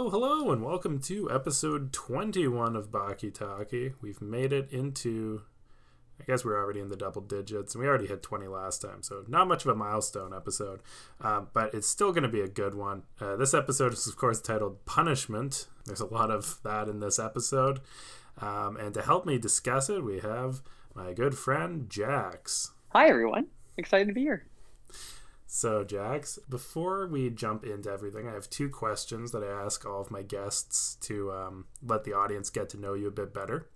Hello, hello, and welcome to episode 21 of Baki Talki. We've made it into, I guess we're already in the double digits, and we already hit 20 last time, so not much of a milestone episode, um, but it's still going to be a good one. Uh, this episode is, of course, titled Punishment. There's a lot of that in this episode. Um, and to help me discuss it, we have my good friend Jax. Hi, everyone. Excited to be here. So, Jax, before we jump into everything, I have two questions that I ask all of my guests to um, let the audience get to know you a bit better.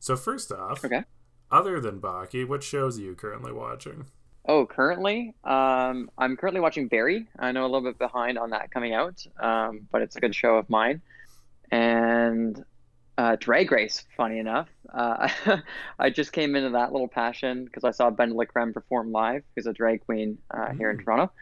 So, first off, Okay. other than Baki, what shows are you currently watching? Oh, currently, um, I'm currently watching Barry. I know a little bit behind on that coming out, um, but it's a good show of mine. And uh, Drag Race, funny enough, uh, I just came into that little passion because I saw Ben Lickrem perform live. who's a drag queen uh, here in Mm. Toronto.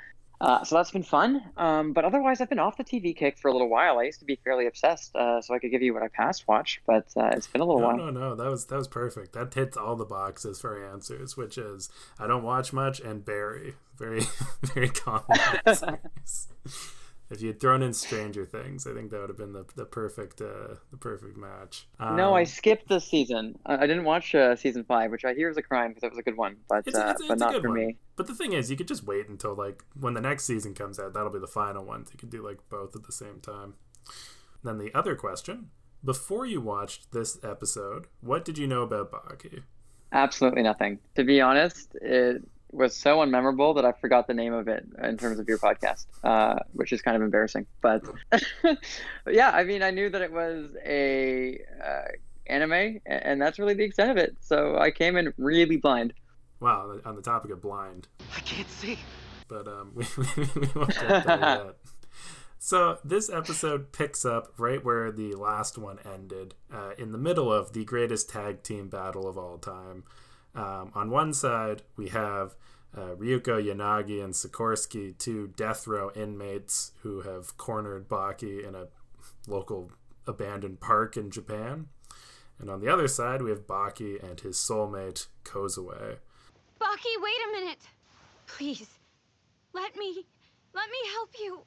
Uh, so that's been fun. Um, but otherwise, I've been off the TV kick for a little while. I used to be fairly obsessed, uh, so I could give you what I past watched, but uh, it's been a little No, while. no, no. That was that was perfect. That hits all the boxes for answers, which is I don't watch much and Barry. Very, very common. If you had thrown in Stranger Things, I think that would have been the, the perfect uh, the perfect match. No, I Um, skipped this season. I, I didn't watch uh, season five, which I hear is a crime because it was a good one, but It's uh, it's a- but not for one. me. But the thing is, you could just wait until like when the next season comes out. That'll be the final one. You could do like both at the same time. Then the other question: Before you watched this episode, what did you know about Baki? Absolutely nothing. To be honest, it was so unmemorable that I forgot the name of it in terms of your podcast, uh, which is kind of embarrassing. But, but yeah, I mean, I knew that it was a uh, anime, and that's really the extent of it. So I came in really blind. Wow, on the topic of blind, I can't see. but um, we, we won't get there yet. So this episode picks up right where the last one ended, uh, in the middle of the greatest tag team battle of all time. Um, on one side, we have uh, Ryuko Yanagi and Sikorsky, two death row inmates who have cornered Baki in a local abandoned park in Japan. And on the other side, we have Baki and his soulmate, Kozue. Baki, wait a minute. Please, let me, let me help you.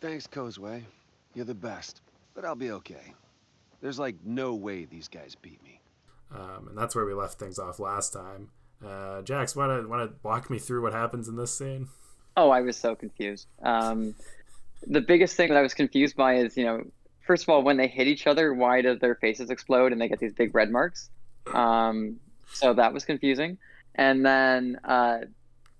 Thanks, Kozue. You're the best. But I'll be okay. There's like no way these guys beat me. Um, and that's where we left things off last time. Uh, Jax, want to walk me through what happens in this scene? Oh, I was so confused. Um, the biggest thing that I was confused by is, you know, first of all, when they hit each other, why do their faces explode and they get these big red marks? Um, so that was confusing. And then uh,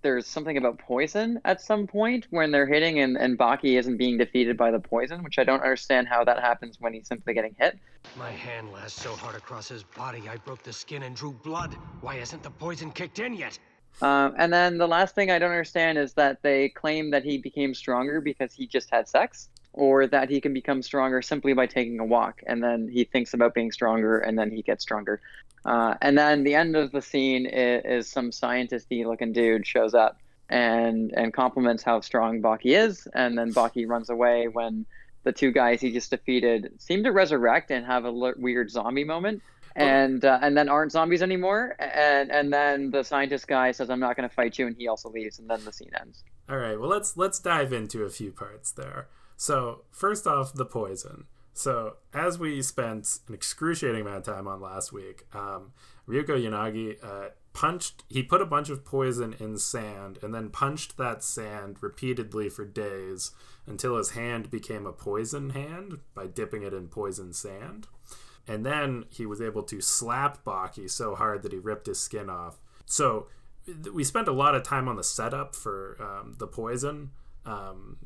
there's something about poison at some point when they're hitting and, and Baki isn't being defeated by the poison, which I don't understand how that happens when he's simply getting hit. My hand lashed so hard across his body, I broke the skin and drew blood. Why hasn't the poison kicked in yet? Um, and then the last thing I don't understand is that they claim that he became stronger because he just had sex, or that he can become stronger simply by taking a walk. And then he thinks about being stronger, and then he gets stronger. Uh, and then the end of the scene is, is some scientisty looking dude shows up and and compliments how strong Baki is, and then Baki runs away when the two guys he just defeated seem to resurrect and have a l- weird zombie moment and uh, and then aren't zombies anymore. And and then the scientist guy says, "I'm not going to fight you," and he also leaves. And then the scene ends. All right, well let's let's dive into a few parts there. So first off, the poison. So as we spent an excruciating amount of time on last week, um, Ryuko Yanagi uh, punched. He put a bunch of poison in sand and then punched that sand repeatedly for days until his hand became a poison hand by dipping it in poison sand. And then he was able to slap Baki so hard that he ripped his skin off. So we spent a lot of time on the setup for um, the poison. Um,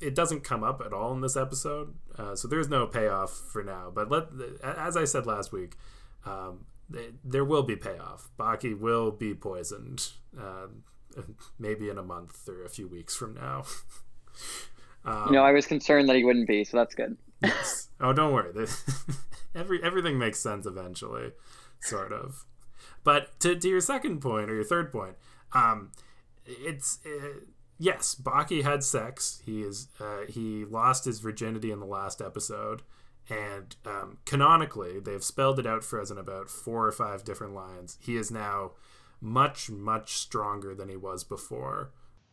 it, it doesn't come up at all in this episode, uh, so there's no payoff for now. But let, as I said last week, um, th- there will be payoff. Baki will be poisoned, uh, maybe in a month or a few weeks from now. um, You know, I was concerned that he wouldn't be, so that's good. yes. Oh, don't worry. Every everything makes sense eventually, sort of. But to, to your second point or your third point, um, it's uh, yes, Baki had sex. He is uh, he lost his virginity in the last episode, and um, canonically they've spelled it out for us in about four or five different lines. He is now much much stronger than he was before.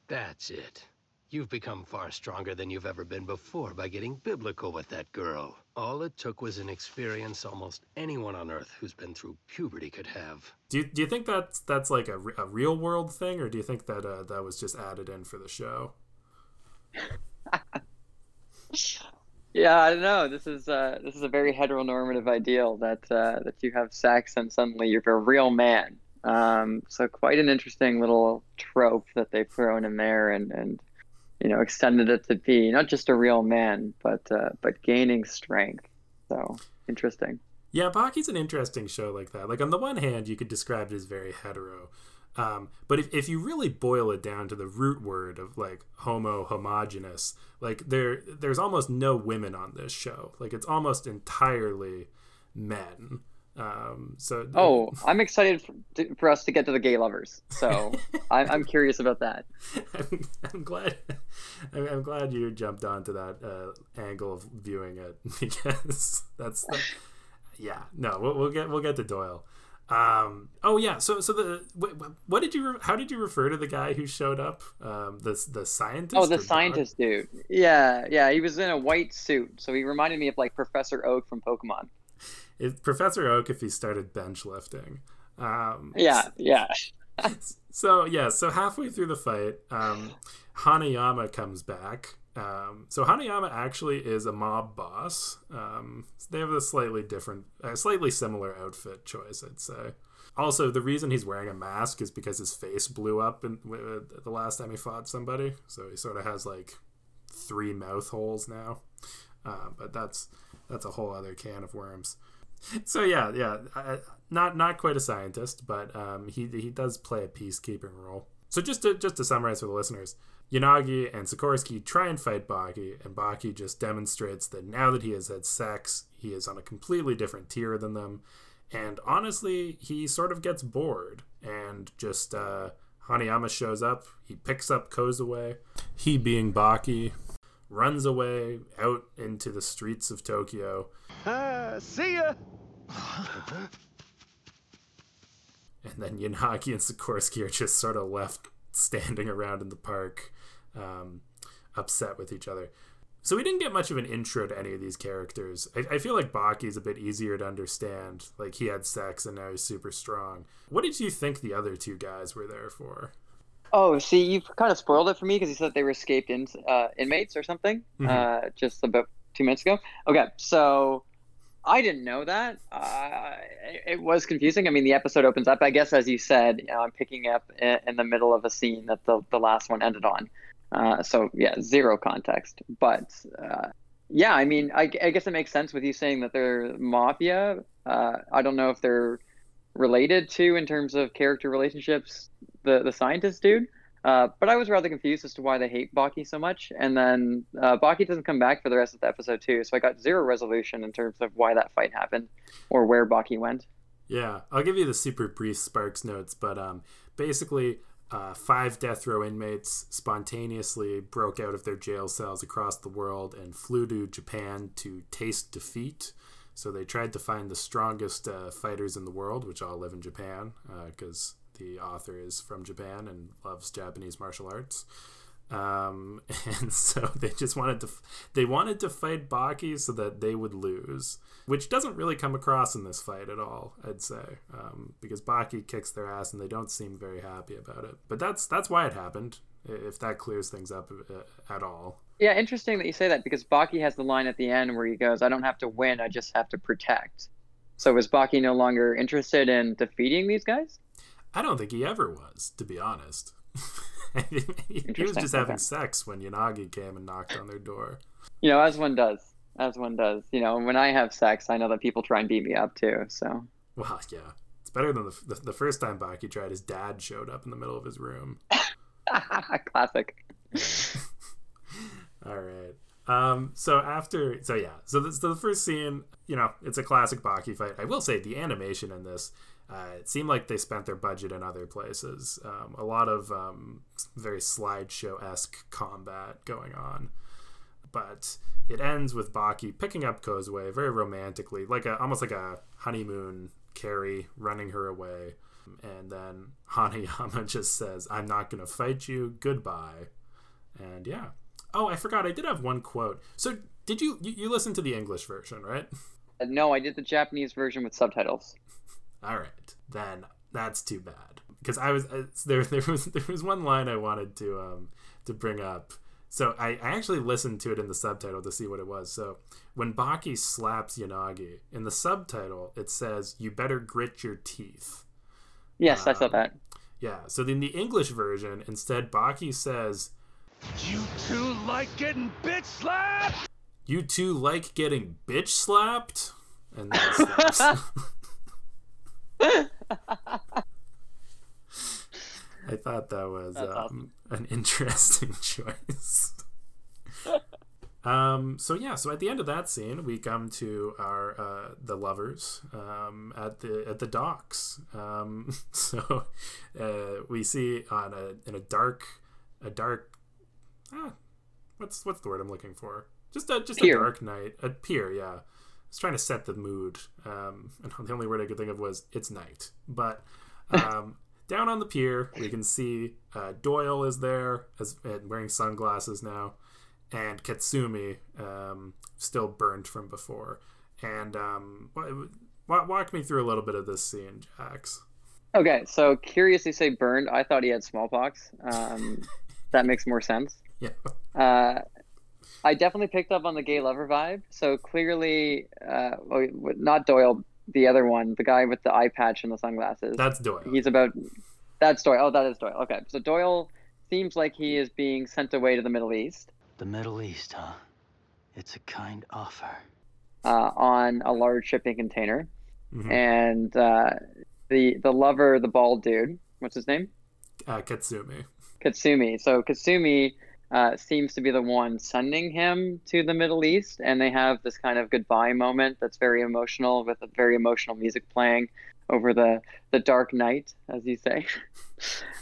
That's it. You've become far stronger than you've ever been before by getting biblical with that girl. All it took was an experience almost anyone on Earth who's been through puberty could have. Do you, do you think that's that's like a, a real world thing, or do you think that uh, that was just added in for the show? Yeah, I don't know. This is uh, this is a very heteronormative ideal that uh, that you have sex and suddenly you're a real man. Um, so quite an interesting little trope that they've thrown in there and, and you know extended it to be not just a real man, but uh, but gaining strength. So interesting. Yeah, Baki's an interesting show like that. Like on the one hand, you could describe it as very hetero, um, but if, if you really boil it down to the root word of like homo homogenous, like there there's almost no women on this show. Like it's almost entirely men. Um, so Oh, I'm excited for, to, for us to get to the gay lovers. So I'm, I'm curious about that. I'm, I'm glad I'm, I'm glad you jumped onto that uh, angle of viewing it because that's yeah no we'll, we'll get we'll get to Doyle. Um, oh yeah, so so the what, what did you re- how did you refer to the guy who showed up? Um, the the scientist. Oh, the or dog? scientist dude. Yeah, yeah. He was in a white suit, so he reminded me of like Professor Oak from Pokemon. It's Professor Oak if he started bench lifting. Um, Yeah, yeah. so yeah, so halfway through the fight, um, Hanayama comes back. Um, so Hanayama actually is a mob boss. Um, they have a slightly different, a slightly similar outfit choice, I'd say. Also, the reason he's wearing a mask is because his face blew up in, w- the last time he fought somebody. So he sort of has like three mouth holes now. Uh, but that's that's a whole other can of worms. So yeah, yeah, not not quite a scientist, but um, he he does play a peacekeeping role. So just to just to summarize for the listeners, Yanagi and Sikorsky try and fight Baki, and Baki just demonstrates that now that he has had sex, he is on a completely different tier than them. And honestly, he sort of gets bored and just uh, Hanayama shows up. He picks up Kozue, he being Baki, runs away out into the streets of Tokyo. Ah, see ya! and then Yanagi and Sikorsky are just sort of left standing around in the park, um, upset with each other. So we didn't get much of an intro to any of these characters. I, I feel like Baki's a bit easier to understand. Like he had sex and now he's super strong. What did you think the other two guys were there for? Oh, see, you've kind of spoiled it for me because you said they were escaped in, uh, inmates or something Mhm. uh, just about two minutes ago. Okay, so I didn't know that. Uh, it, was confusing. I mean, the episode opens up, I guess, as you said, you know, I'm picking up in, in the middle of a scene that the, the last one ended on. Uh, so, yeah, zero context. But uh, yeah, I mean, I, I guess it makes sense with you saying that they're mafia. Uh, I don't know if they're related to in terms of character relationships the the scientist dude. Uh, but I was rather confused as to why they hate Baki so much. And then uh, Baki doesn't come back for the rest of the episode too, so I got zero resolution in terms of why that fight happened or where Baki went. Yeah, I'll give you the super brief Sparks notes, but um, basically, uh, five death row inmates spontaneously broke out of their jail cells across the world and flew to Japan to taste defeat. So they tried to find the strongest uh, fighters in the world, which all live in Japan, because the author is from Japan and loves Japanese martial arts. Um, and so they just wanted to they wanted to fight Baki so that they would lose, which doesn't really come across in this fight at all. I'd say um, because Baki kicks their ass and they don't seem very happy about it. But that's that's why it happened. If that clears things up uh, at all. Yeah, interesting that you say that because Baki has the line at the end where he goes, "I don't have to win, I just have to protect." So was Baki no longer interested in defeating these guys? I don't think he ever was, to be honest. he was just having okay. sex when Yanagi came and knocked on their door. You know, as one does, as one does. You know, when I have sex, I know that people try and beat me up too. So Well, yeah, it's better than the, the, the first time Baki tried. His dad showed up in the middle of his room. classic. All right. Um, so after, so yeah, so, this, so the first scene, you know, it's a classic Baki fight. I will say the animation in this, uh, it seemed like they spent their budget in other places. Um, a lot of um, very slideshow esque combat going on, but it ends with Baki picking up Kozue very romantically, like a almost like a honeymoon carry, running her away, and then Hanayama just says, "I'm not going to fight you. Goodbye." And yeah. Oh, I forgot. I did have one quote. So did you you, you listen to the English version, right? Uh, no, I did the Japanese version with subtitles. All right, then that's too bad because I was uh, there. There was there was one line I wanted to um to bring up. So I, I actually listened to it in the subtitle to see what it was. So when Baki slaps Yanagi in the subtitle, it says "You better grit your teeth." Yes, I saw Um, that. Yeah. So in the English version, instead Baki says, You two like getting bitch slapped? "You two like getting bitch slapped," and then slaps. I thought that was um, awesome. an interesting choice. um, so yeah, so at the end of that scene, we come to our uh, the lovers um, at the at the docks. Um, so uh, we see on a in a dark a dark ah, what's what's the word I'm looking for? Just a just Pier. a dark night, a pier. Yeah, was trying to set the mood. Um, and the only word I could think of was it's night, but. Um, down on the pier, we can see uh, Doyle is there, as and wearing sunglasses now, and Katsumi, um, still burnt from before. And um, wa- wa- walk me through a little bit of this scene, Jax. Okay, so curious you say burned. I thought he had smallpox. Um, that makes more sense. Yeah, Uh, I definitely picked up on the gay lover vibe. So clearly, uh, well, not Doyle, the other one, the guy with the eye patch and the sunglasses. that's Doyle. He's about. That's Doyle. Oh, that is Doyle. Okay, so Doyle seems like he is being sent away to the Middle East The Middle East, huh? It's a kind offer. uh, on a large shipping container, Mhm. and uh, the the lover, the bald dude, what's his name? Uh, Katsumi. Katsumi. So Katsumi uh, seems to be the one sending him to the Middle East, and they have this kind of goodbye moment that's very emotional, with a very emotional music playing over the the dark night, as you say.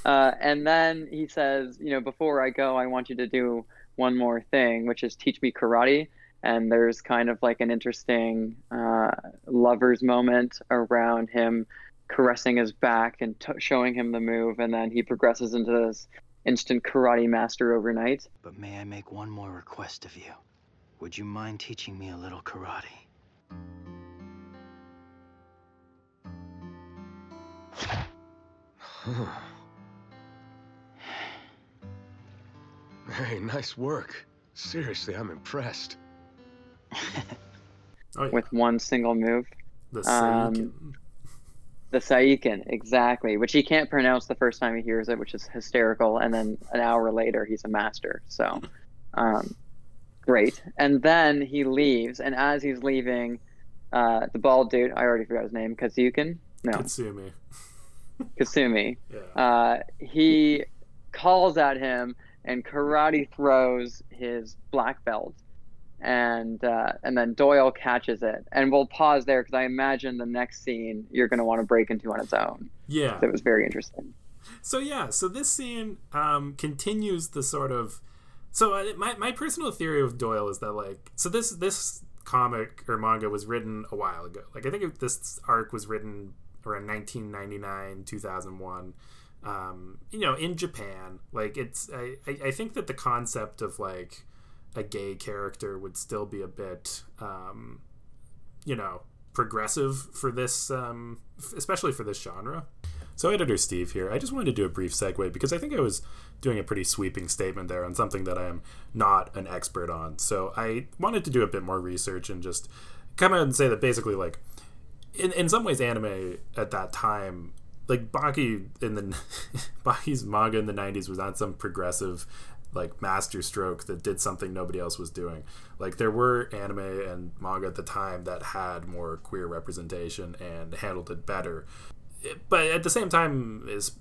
Uh, and then he says, you know, before I go, I want you to do one more thing, which is teach me karate. And there's kind of like an interesting uh, lovers moment around him caressing his back and t- showing him the move, and then he progresses into this instant karate master overnight. But may I make one more request of you? Would you mind teaching me a little karate? Hey, nice work. Seriously, I'm impressed. Oh, yeah. with one single move. the um, Seiken. The Saiken, exactly, which he can't pronounce the first time he hears it, which is hysterical. And then an hour later, he's a master. So, um, great. And then he leaves, and as he's leaving, uh, the bald dude, I already forgot his name, Kazuken? No, Katsumi. Kasumi. Yeah. Uh, he calls at him and karate throws his black belt. And uh, and then Doyle catches it, and we'll pause there because I imagine the next scene you're going to want to break into on its own. yeah. It was very interesting. So yeah, so this scene um, continues the sort of. So uh, my my personal theory of Doyle is that like so this this comic or manga was written a while ago. Like I think this arc was written around 1999 2001. Um, you know, in Japan, like it's I, I I think that the concept of like a gay character would still be a bit um, you know progressive for this um, especially for this genre so, Editor Steve here. I just wanted to do a brief segue because I think I was doing a pretty sweeping statement there on something that I am not an expert on. So, I wanted to do a bit more research and just come out and say that basically, like, in, in some ways, anime at that time, like, Baki in the Baki's manga in the 90s was not some progressive like masterstroke that did something nobody else was doing. Like there were anime and manga at the time that had more queer representation and handled it better but at the same time is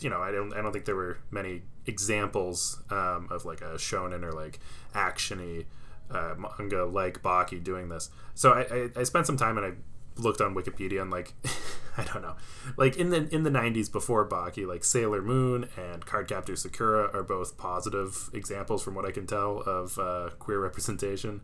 you know I don't I don't think there were many examples um, of like a shonen or like actiony uh, manga like Baki doing this. So I, I, I spent some time and I looked on Wikipedia and like I don't know, like in the in the '90s before Baki, like Sailor Moon and Cardcaptor Sakura are both positive examples, from what I can tell, of uh, queer representation.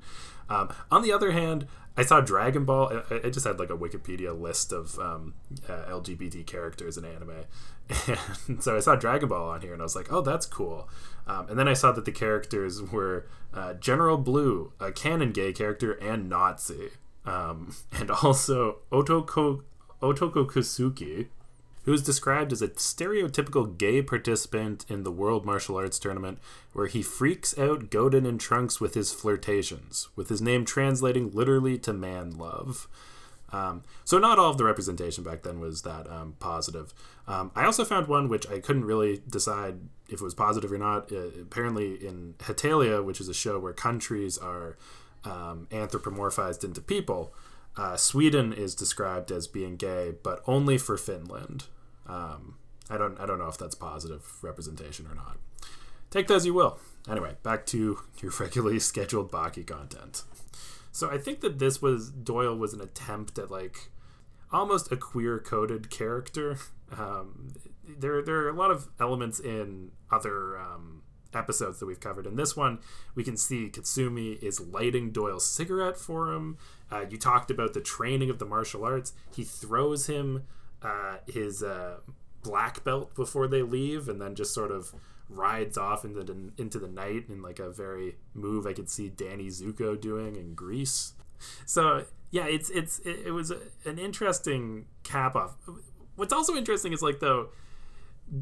Um, on the other hand, I saw Dragon Ball. I, just had like a Wikipedia list of um, uh, LGBT characters in anime, and so I saw Dragon Ball on here, and I was like, "Oh, that's cool." Um, and then I saw that the characters were uh, General Blue, a canon gay character, and Nazi, um, and also Otoko Otoko Kusuki, who is described as a stereotypical gay participant in the World Martial Arts Tournament, where he freaks out Goten and Trunks with his flirtations, with his name translating literally to man love. Um, so not all of the representation back then was that um, positive. Um, I also found one which I couldn't really decide if it was positive or not. Uh, apparently, in Hetalia, which is a show where countries are um, anthropomorphized into people, uh, Sweden is described as being gay, but only for Finland. Um, I don't I don't know if that's positive representation or not. Take that as you will. Anyway, back to your regularly scheduled Baki content. So I think that this was Doyle was an attempt at like almost a queer coded character. Um, there there are a lot of elements in other um, episodes that we've covered. In this one, we can see Katsumi is lighting Doyle's cigarette for him. Uh, you talked about the training of the martial arts. He throws him uh, his uh, black belt before they leave, and then just sort of rides off into the, into the night in like a very move I could see Danny Zuko doing in Grease. So yeah, it's it's it, it was an interesting cap off. What's also interesting is like though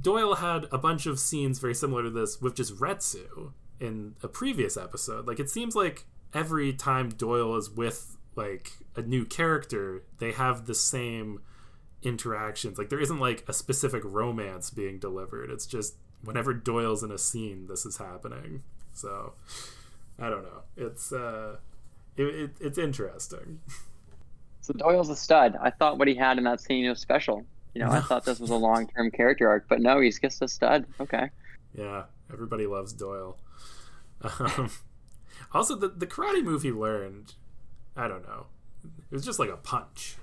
Doyle had a bunch of scenes very similar to this with just Retsu in a previous episode. Like it seems like every time Doyle is with like a new character, they have the same interactions. Like there isn't like a specific romance being delivered. It's just whenever Doyle's in a scene, this is happening. So I don't know. It's uh, it, it it's interesting. So Doyle's a stud. I thought what he had in that scene was special. You know, I thought this was a long term character arc, but no, he's just a stud. Okay. Yeah, everybody loves Doyle. Um, also, the the karate move he learned, I don't know, it was just like a punch.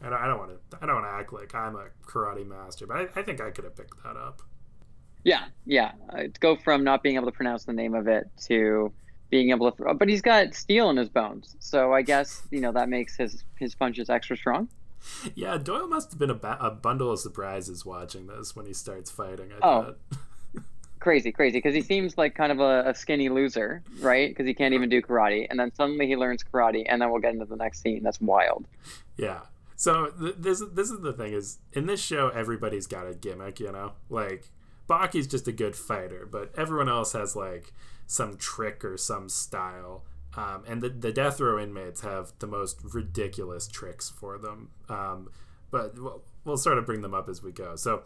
I don't, I don't want to. I don't want to act like I'm a karate master, but I, I think I could have picked that up. Yeah, yeah. Uh, to go from not being able to pronounce the name of it to being able to, throw, but he's got steel in his bones, so I guess you know that makes his his punches extra strong. Yeah, Doyle must have been a, ba- a bundle of surprises watching this when he starts fighting. I Oh. Crazy, crazy, because he seems like kind of a, a skinny loser, right? Because he can't even do karate, and then suddenly he learns karate, and then we'll get into the next scene. That's wild. Yeah. So th- this this is the thing is in this show everybody's got a gimmick, you know. Like Baki's just a good fighter, but everyone else has like some trick or some style. Um, and the, the death row inmates have the most ridiculous tricks for them. Um, but we'll, we'll sort of bring them up as we go. So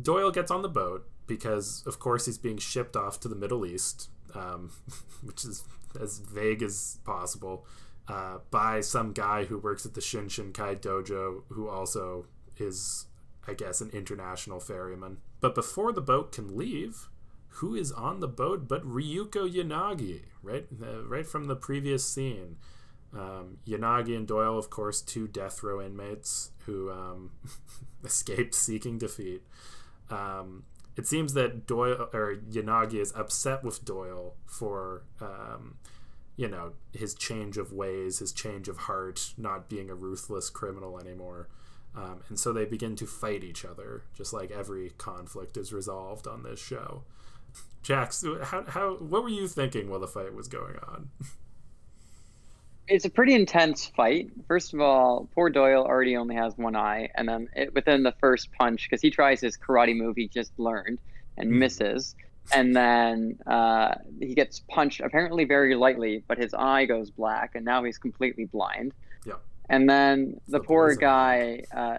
Doyle gets on the boat because, of course, he's being shipped off to the Middle East, um, which is as vague as possible, uh, by some guy who works at the Shinshin Kai dojo, who also is, I guess, an international ferryman. But before the boat can leave, who is on the boat but Ryuko Yanagi, right? Uh, right from the previous scene. Um, Yanagi and Doyle, of course, two death row inmates who um, escaped seeking defeat. Um, it seems that Doyle or Yanagi is upset with Doyle for, um, you know, his change of ways, his change of heart, not being a ruthless criminal anymore. Um, and so they begin to fight each other, just like every conflict is resolved on this show. Jax, how, how what were you thinking while the fight was going on? It's a pretty intense fight. First of all, poor Doyle already only has one eye, and then it, within the first punch, because he tries his karate move he just learned and Mhm. misses, and then uh, he gets punched apparently very lightly, but his eye goes black, and now he's completely blind. Yep. And then the The poor guy, uh,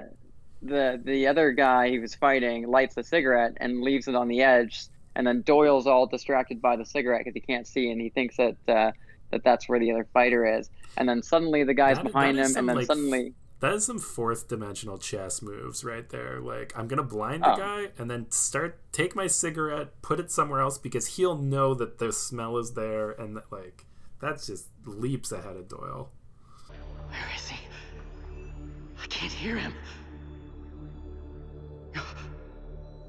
the the other guy he was fighting, lights a cigarette and leaves it on the edge, and then Doyle's all distracted by the cigarette because he can't see, and he thinks that uh, that that's where the other fighter is. And then suddenly the guy's That- behind that is him, some, and then like, suddenly That is some fourth dimensional chess moves right there. Like I'm gonna blind the Oh. guy and then start take my cigarette, put it somewhere else because he'll know that the smell is there, and that like that's just leaps ahead of Doyle. Where is he? I can't hear him.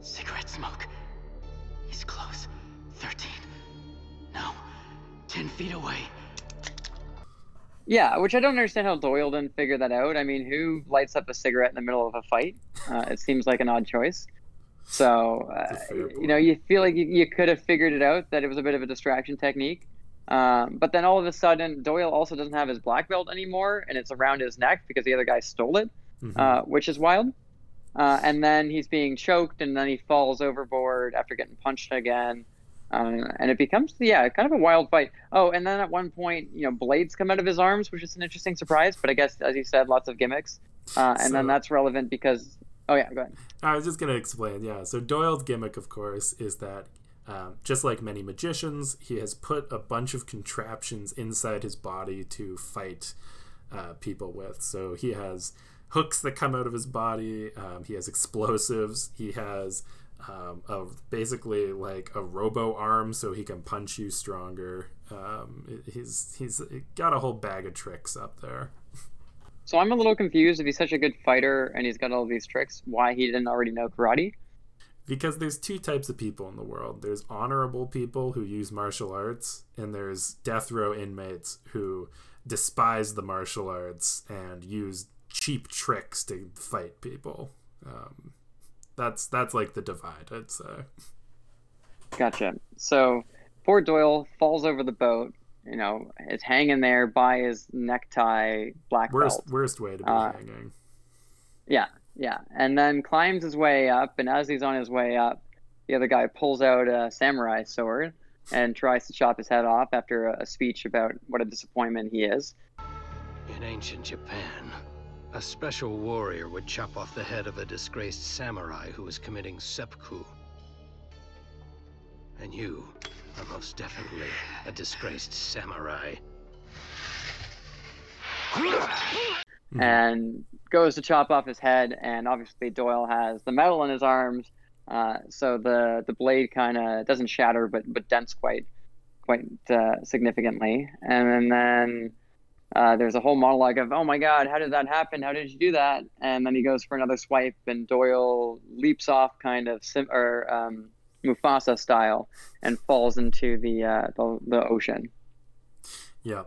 Cigarette smoke. He's close. 13. No. 10 feet away. Yeah, which I don't understand how Doyle didn't figure that out. I mean, who lights up a cigarette in the middle of a fight? Uh, it seems like an odd choice. So, uh, That's a fair you know, you feel like you, you could have figured it out that it was a bit of a distraction technique. Um, but then all of a sudden, Doyle also doesn't have his black belt anymore, and it's around his neck because the other guy stole it, Mhm. uh, which is wild. Uh, and then he's being choked, and then he falls overboard after getting punched again. Um, and it becomes, yeah, kind of a wild fight. Oh, and then at one point, you know, blades come out of his arms, which is an interesting surprise. But I guess, as you said, lots of gimmicks. Uh, and then that's relevant because, oh yeah, go ahead. I was just going to explain. Yeah. So Doyle's gimmick, of course, is that um, just like many magicians, he has put a bunch of contraptions inside his body to fight uh, people with. So he has hooks that come out of his body. Um, he has explosives. He has um, a, basically like a robo arm, so he can punch you stronger. Um, he's he's got a whole bag of tricks up there. So I'm a little confused if he's such a good fighter and he's got all these tricks, why he didn't already know karate. because there's two types of people in the world there's honorable people who use martial arts and there's death row inmates who despise the martial arts and use cheap tricks to fight people um, that's that's like the divide i'd say Gotcha. So poor Doyle falls over the boat, you know, is hanging there by his necktie black worst belt. worst way to be Uh, hanging Yeah, yeah. And then climbs his way up, and as he's on his way up, the other guy pulls out a samurai sword and tries to chop his head off after a, a speech about what a disappointment he is. In ancient Japan, a special warrior would chop off the head of a disgraced samurai who was committing seppuku. And you are most definitely a disgraced samurai. and goes to chop off his head. And obviously, Doyle has the metal in his arms, uh, so the the blade kind of doesn't shatter, but but dents quite quite uh, significantly. And then uh, there's a whole monologue of, "Oh my God, how did that happen? How did you do that?" And then he goes for another swipe, and Doyle leaps off, kind of sim- or um, Mufasa style, and falls into the uh, the, the ocean. yeah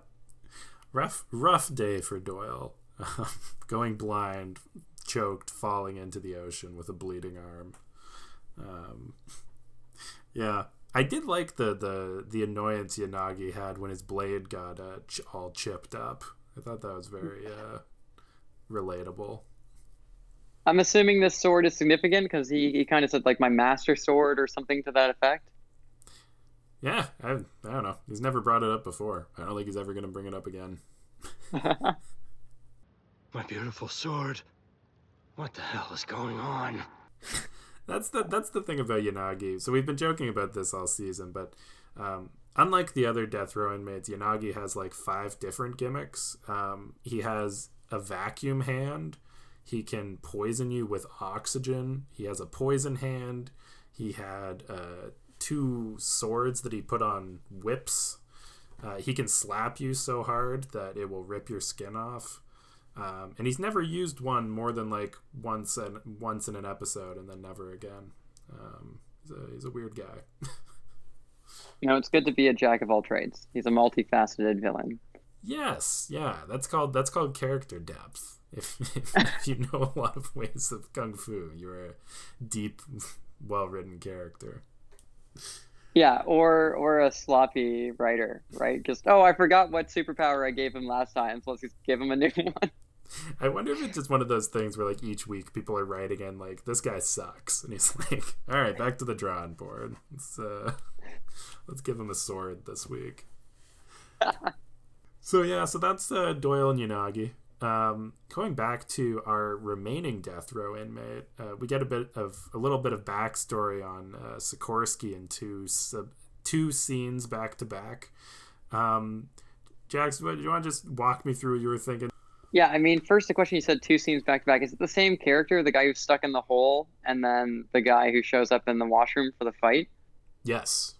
rough rough day for doyle going blind choked falling into the ocean with a bleeding arm um, yeah i did like the the the annoyance yanagi had when his blade got uh, ch- all chipped up i thought that was very uh, relatable I'm assuming this sword is significant because he, he kind of said like my master sword or something to that effect. yeah I, I don't know he's never brought it up before i don't think he's ever going to bring it up again My beautiful sword. What the hell is going on? That's the that's the thing about Yanagi. So we've been joking about this all season, but um, unlike the other death row inmates, Yanagi has like five different gimmicks. Um, he has a vacuum hand. He can poison you with oxygen. He has a poison hand. He had uh, two swords that he put on whips. Uh, he can slap you so hard that it will rip your skin off. Um, and he's never used one more than like once and once in an episode, and then never again. Um, he's, a, he's a weird guy. You know, it's good to be a jack of all trades. He's a multifaceted villain. yes, yeah, that's called that's called character depth. If, if, if you know a lot of ways of kung fu, you're a deep, well-written character. Yeah, or or a sloppy writer, right? Just oh, I forgot what superpower I gave him last time, so let's just give him a new one. I wonder if it's just one of those things where like each week people are writing in like this guy sucks, and he's like, all right, back to the drawing board. Let's uh, let's give him a sword this week. so yeah, so that's uh, Doyle and Yanagi. Um, going back to our remaining death row inmate, uh, we get a bit of a little bit of backstory on uh, Sikorsky in two sub, two scenes back to back. Um, Jax, do you want to just walk me through what you were thinking? Yeah, I mean, first the question you said two scenes back to back. Is it the same character, the guy who's stuck in the hole, and then the guy who shows up in the washroom for the fight? Yes.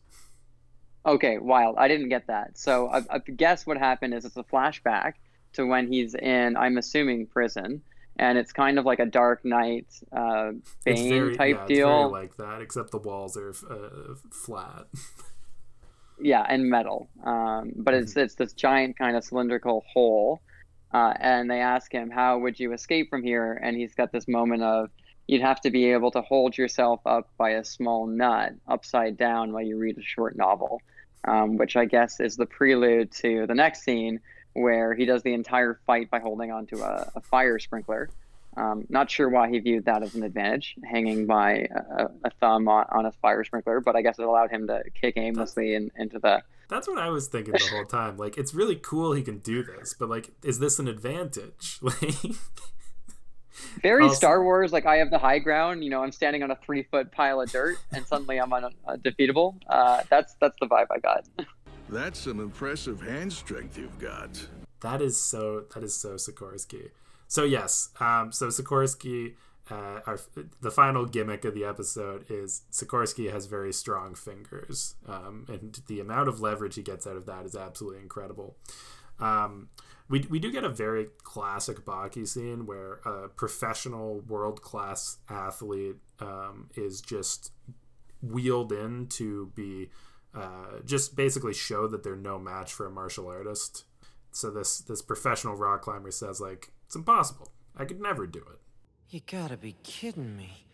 Okay, wild. I didn't get that. So I, I guess what happened is it's a flashback to when he's in, I'm assuming, prison, and it's kind of like a Dark Knight uh, It's Bane very, type yeah, it's deal. very like that, except the walls are uh, flat. yeah, and metal. Um, but it's Mm-hmm. it's this giant kind of cylindrical hole, uh, and they ask him, "How would you escape from here?" And he's got this moment of, "You'd have to be able to hold yourself up by a small nut upside down while you read a short novel," um, which I guess is the prelude to the next scene where he does the entire fight by holding onto a, a fire sprinkler. Um, not sure why he viewed that as an advantage, hanging by a, a thumb on, on a fire sprinkler, but I guess it allowed him to kick aimlessly in, into the. That's what I was thinking the whole time. Like, it's really cool he can do this, but like, is this an advantage? Like, Very Also- Star Wars, like I have the high ground. You know, I'm standing on a three foot pile of dirt, and suddenly I'm undefeatable. Uh, that's that's the vibe I got. That's some impressive hand strength you've got. That is so. That is so Sikorsky. So yes. Um. So Sikorsky. Uh, our, the final gimmick of the episode is Sikorsky has very strong fingers, um, and the amount of leverage he gets out of that is absolutely incredible. Um, we, we do get a very classic Baki scene where a professional world class athlete um, is just wheeled in to be uh, just basically show that they're no match for a martial artist. So this this professional rock climber says like it's impossible. I could never do it. You gotta be kidding me.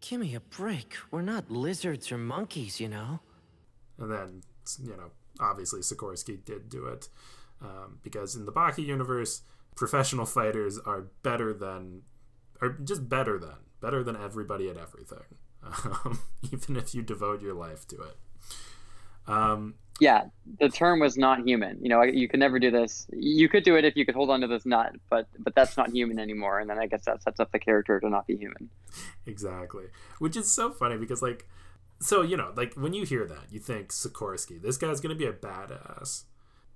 Give me a break. We're not lizards or monkeys, you know? And then you know obviously Sikorsky did do it um, because in the Baki universe, professional fighters are better than are just better than better than everybody at everything. Um, even if you devote your life to it. Um, Yeah, the term was not human. You know, you could never do this. You could do it if you could hold onto this nut, but but that's not human anymore. And then I guess that sets up the character to not be human. exactly which is so funny because like so you know like when you hear that you think sikorsky this guy's gonna be a badass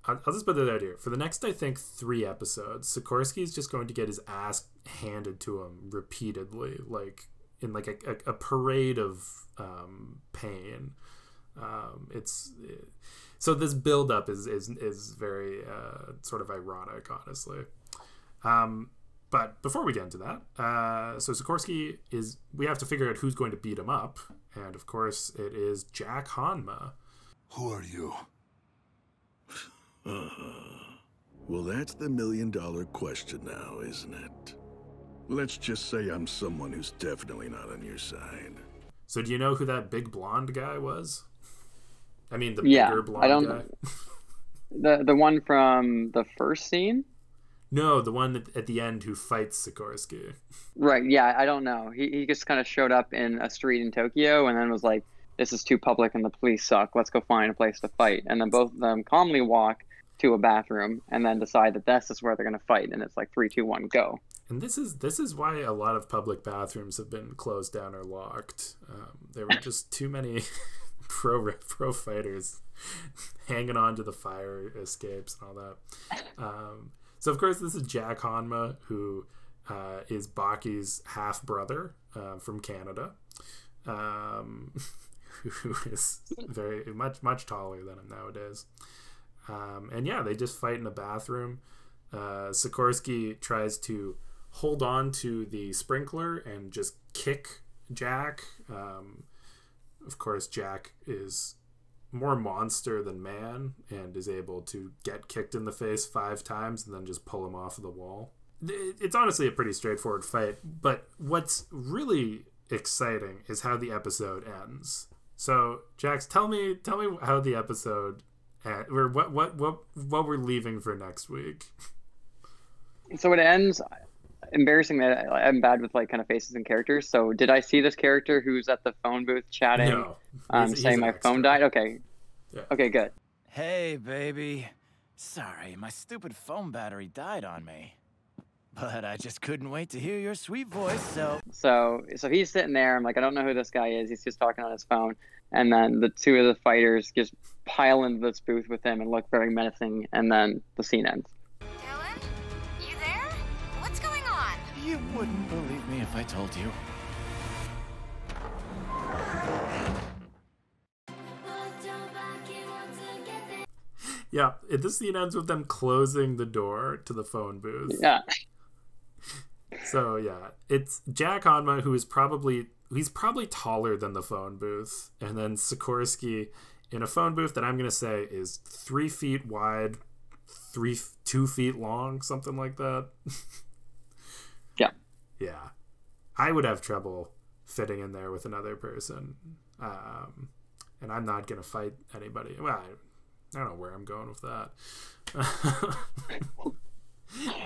i'll, I'll just put that out here for the next i think three episodes sikorsky is just going to get his ass handed to him repeatedly like in like a, a, a parade of um, pain um, it's so this build up is is, is very uh, sort of ironic honestly um, but before we get into that, uh, so Sikorsky is we have to figure out who's going to beat him up, and of course it is Jack Hanma. Who are you? well, that's the million dollar question now, isn't it? Let's just say I'm someone who's definitely not on your side. So do you know who that big blonde guy was? I mean the Yeah, bigger I blonde don't- guy. The the one from the first scene, No, the one at, at the end who fights Sikorsky. right? Yeah, I don't know. He he just kind of showed up in a street in Tokyo and then was like, "This is too public and the police suck. Let's go find a place to fight." And then both of them calmly walk to a bathroom and then decide that this is where they're gonna fight. And it's like three, two, one, go. And this is this is why a lot of public bathrooms have been closed down or locked. Um, there were just too many pro pro fighters hanging on to the fire escapes and all that. Um, so of course this is Jack Hanma, who uh, is Baki's half brother uh, from Canada, um, who is very much much taller than him nowadays. Um, and yeah, they just fight in a bathroom. Uh, Sikorsky tries to hold on to the sprinkler and just kick Jack. Um, of course, Jack is more monster than man and is able to get kicked in the face five times and then just pull him off of the wall. It's honestly a pretty straightforward fight, but what's really exciting is how the episode ends. So, Jax, tell me, tell me how the episode, end, or what, what, what, what we're leaving for next week. So it ends. Embarrassing that I- I'm bad with like kind of faces and characters. So did I see this character who's at the phone booth chatting, No, um, he's- he's saying an my phone died? Okay. Yeah. Okay, good. Hey, baby. Sorry, my stupid phone battery died on me. But I just couldn't wait to hear your sweet voice, so. So so he's sitting there. I'm like, I don't know who this guy is. He's just talking on his phone. And then the two of the fighters just pile into this booth with him and look very menacing. And then the scene ends. Wouldn't believe me if I told you. Yeah, it, this scene ends with them closing the door to the phone booth. Yeah. So So yeah, it's Jack Hanma who is probably he's probably taller than the phone booth, and then Sikorsky in a phone booth that I'm gonna say is three feet wide, three two feet long, something like that. yeah, I would have trouble fitting in there with another person, um, and I'm not gonna fight anybody. Well, I, I don't know where I'm going with that. Anyway.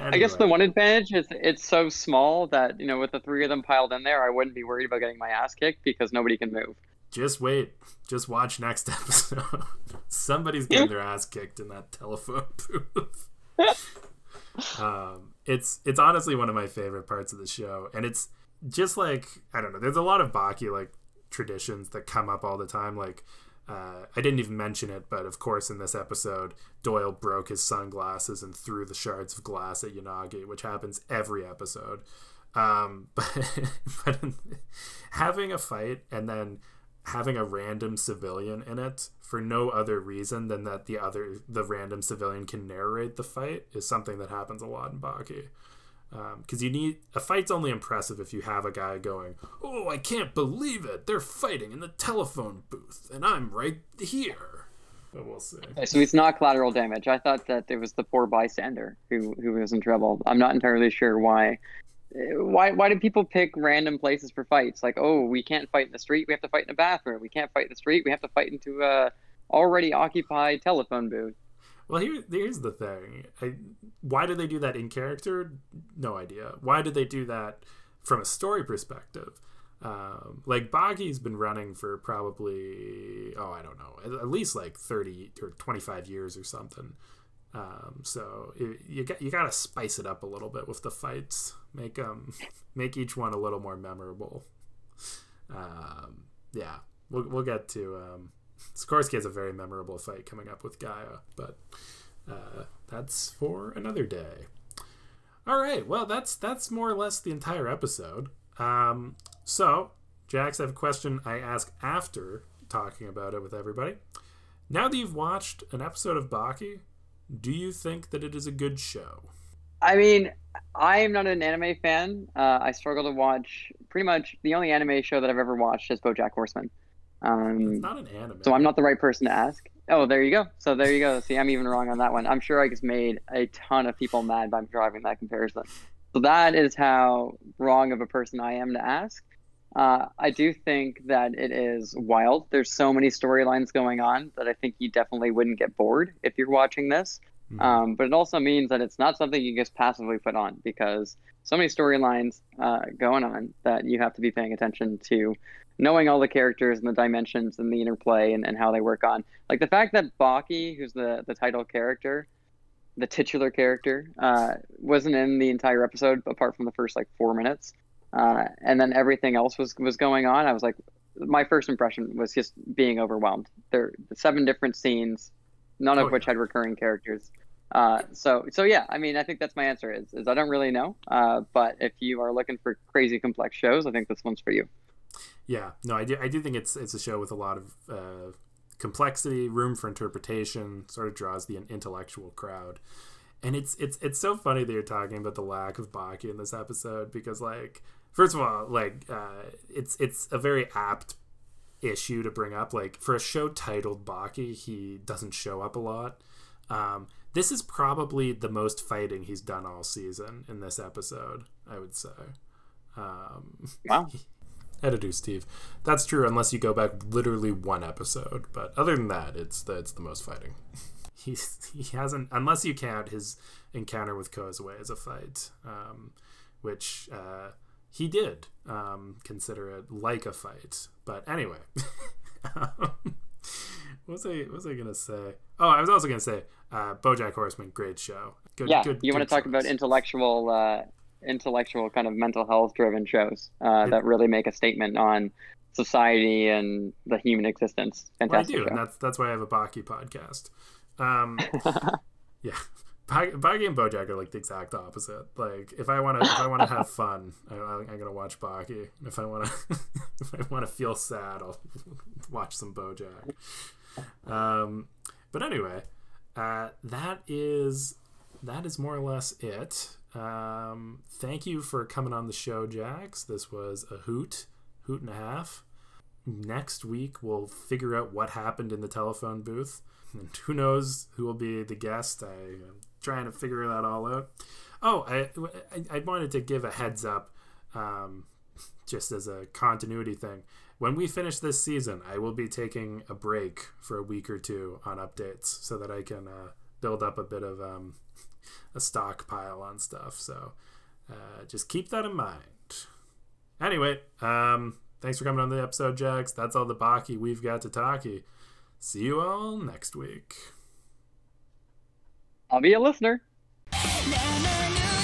I guess the one advantage is it's so small that you know with the three of them piled in there, I wouldn't be worried about getting my ass kicked because nobody can move. Just wait. Just watch next episode. Somebody's getting their ass kicked in that telephone booth. um, it's it's honestly one of my favorite parts of the show, and it's just like I don't know. There's a lot of Baki like traditions that come up all the time, like uh, I didn't even mention it, but of course, in this episode, Doyle broke his sunglasses and threw the shards of glass at Yanagi, which happens every episode. Um, but, but having a fight and then having a random civilian in it for no other reason than that the other the random civilian can narrate the fight is something that happens a lot in Baki because um, you need a fight's only impressive if you have a guy going, "Oh, I can't believe it! They're fighting in the telephone booth, and I'm right here." But we'll see. Okay, so it's not collateral damage. I thought that it was the poor bystander who who was in trouble. I'm not entirely sure why. Why why do people pick random places for fights? Like, oh, we can't fight in the street. We have to fight in a bathroom. We can't fight in the street. We have to fight into a already occupied telephone booth. Well, here, here's the thing. I, why did they do that in character? No idea. Why did they do that from a story perspective? Um, like Baki's been running for probably oh I don't know at, least like thirty or twenty five years or something. Um, so it, you got you got to spice it up a little bit with the fights. Make them make each one a little more memorable. Um, yeah, we'll we'll get to um, has a very memorable fight coming up with Gaia, but uh, that's for another day. All right, well that's that's more or less the entire episode. Um, so, Jax, I have a question I ask after talking about it with everybody. Now that you've watched an episode of Baki, do you think that it is a good show? I mean, I am not an anime fan. Uh, I struggle to watch pretty much the only anime show that I've ever watched is BoJack Horseman. Um, it's not an anime. So I'm not the right person to ask. Oh, there you go. So there you go. See, I'm even wrong on that one. I'm sure I just made a ton of people mad by driving that comparison. So that is how wrong of a person I am to ask. Uh, I do think that it is wild. There's so many storylines going on that I think you definitely wouldn't get bored if you're watching this. Mm-hmm. Um, but it also means that it's not something you just passively put on because so many storylines uh, going on that you have to be paying attention to knowing all the characters and the dimensions and the interplay and, and how they work on like the fact that Baki, who's the the title character, the titular character, uh, wasn't in the entire episode apart from the first like four minutes, uh, and then everything else was was going on. I was like, my first impression was just being overwhelmed. There, the seven different scenes, none of oh, which yeah. had recurring characters. Uh, so so yeah, I mean, I think that's my answer. Is is I don't really know, uh, but if you are looking for crazy complex shows, I think this one's for you. Yeah, no, I do. I do think it's it's a show with a lot of uh, complexity, room for interpretation. Sort of draws the intellectual crowd, and it's it's it's so funny that you're talking about the lack of Baki in this episode because, like, first of all, like, uh, it's it's a very apt issue to bring up. Like, for a show titled Baki, he doesn't show up a lot. Um, this is probably the most fighting he's done all season in this episode. I would say. Um, wow. Editor Steve. That's true unless you go back literally one episode. But other than that, it's the, it's the most fighting. He's, he hasn't, unless you count his encounter with Kozue as a fight, um, which uh, he did um, consider it like a fight. But anyway, what was I what was I gonna say? Oh, I was also gonna say uh, BoJack Horseman, great show. Good, yeah, good, you want to talk about intellectual uh, intellectual kind of mental health driven shows uh, that really make a statement on society and the human existence. Fantastic well, I do, show. and that's that's why I have a Baki podcast. Um, yeah, Baki and BoJack are like the exact opposite. Like if I want to if I want to have fun, I, am gonna watch Baki. If I want to if I want to feel sad, I'll watch some BoJack. Um, but anyway, uh, that is that is more or less it. Um, thank you for coming on the show, Jax. This was a hoot, hoot and a half. Next week, we'll figure out what happened in the telephone booth. And who knows who will be the guest? I am trying to figure that all out. Oh, I, I, I wanted to give a heads up um, just as a continuity thing. When we finish this season, I will be taking a break for a week or two on updates so that I can uh, build up a bit of um, a stockpile on stuff. So uh, just keep that in mind. Anyway, um, thanks for coming on the episode, Jax. That's all the Baki we've got to talkie. See you all next week. I'll be a listener. Never knew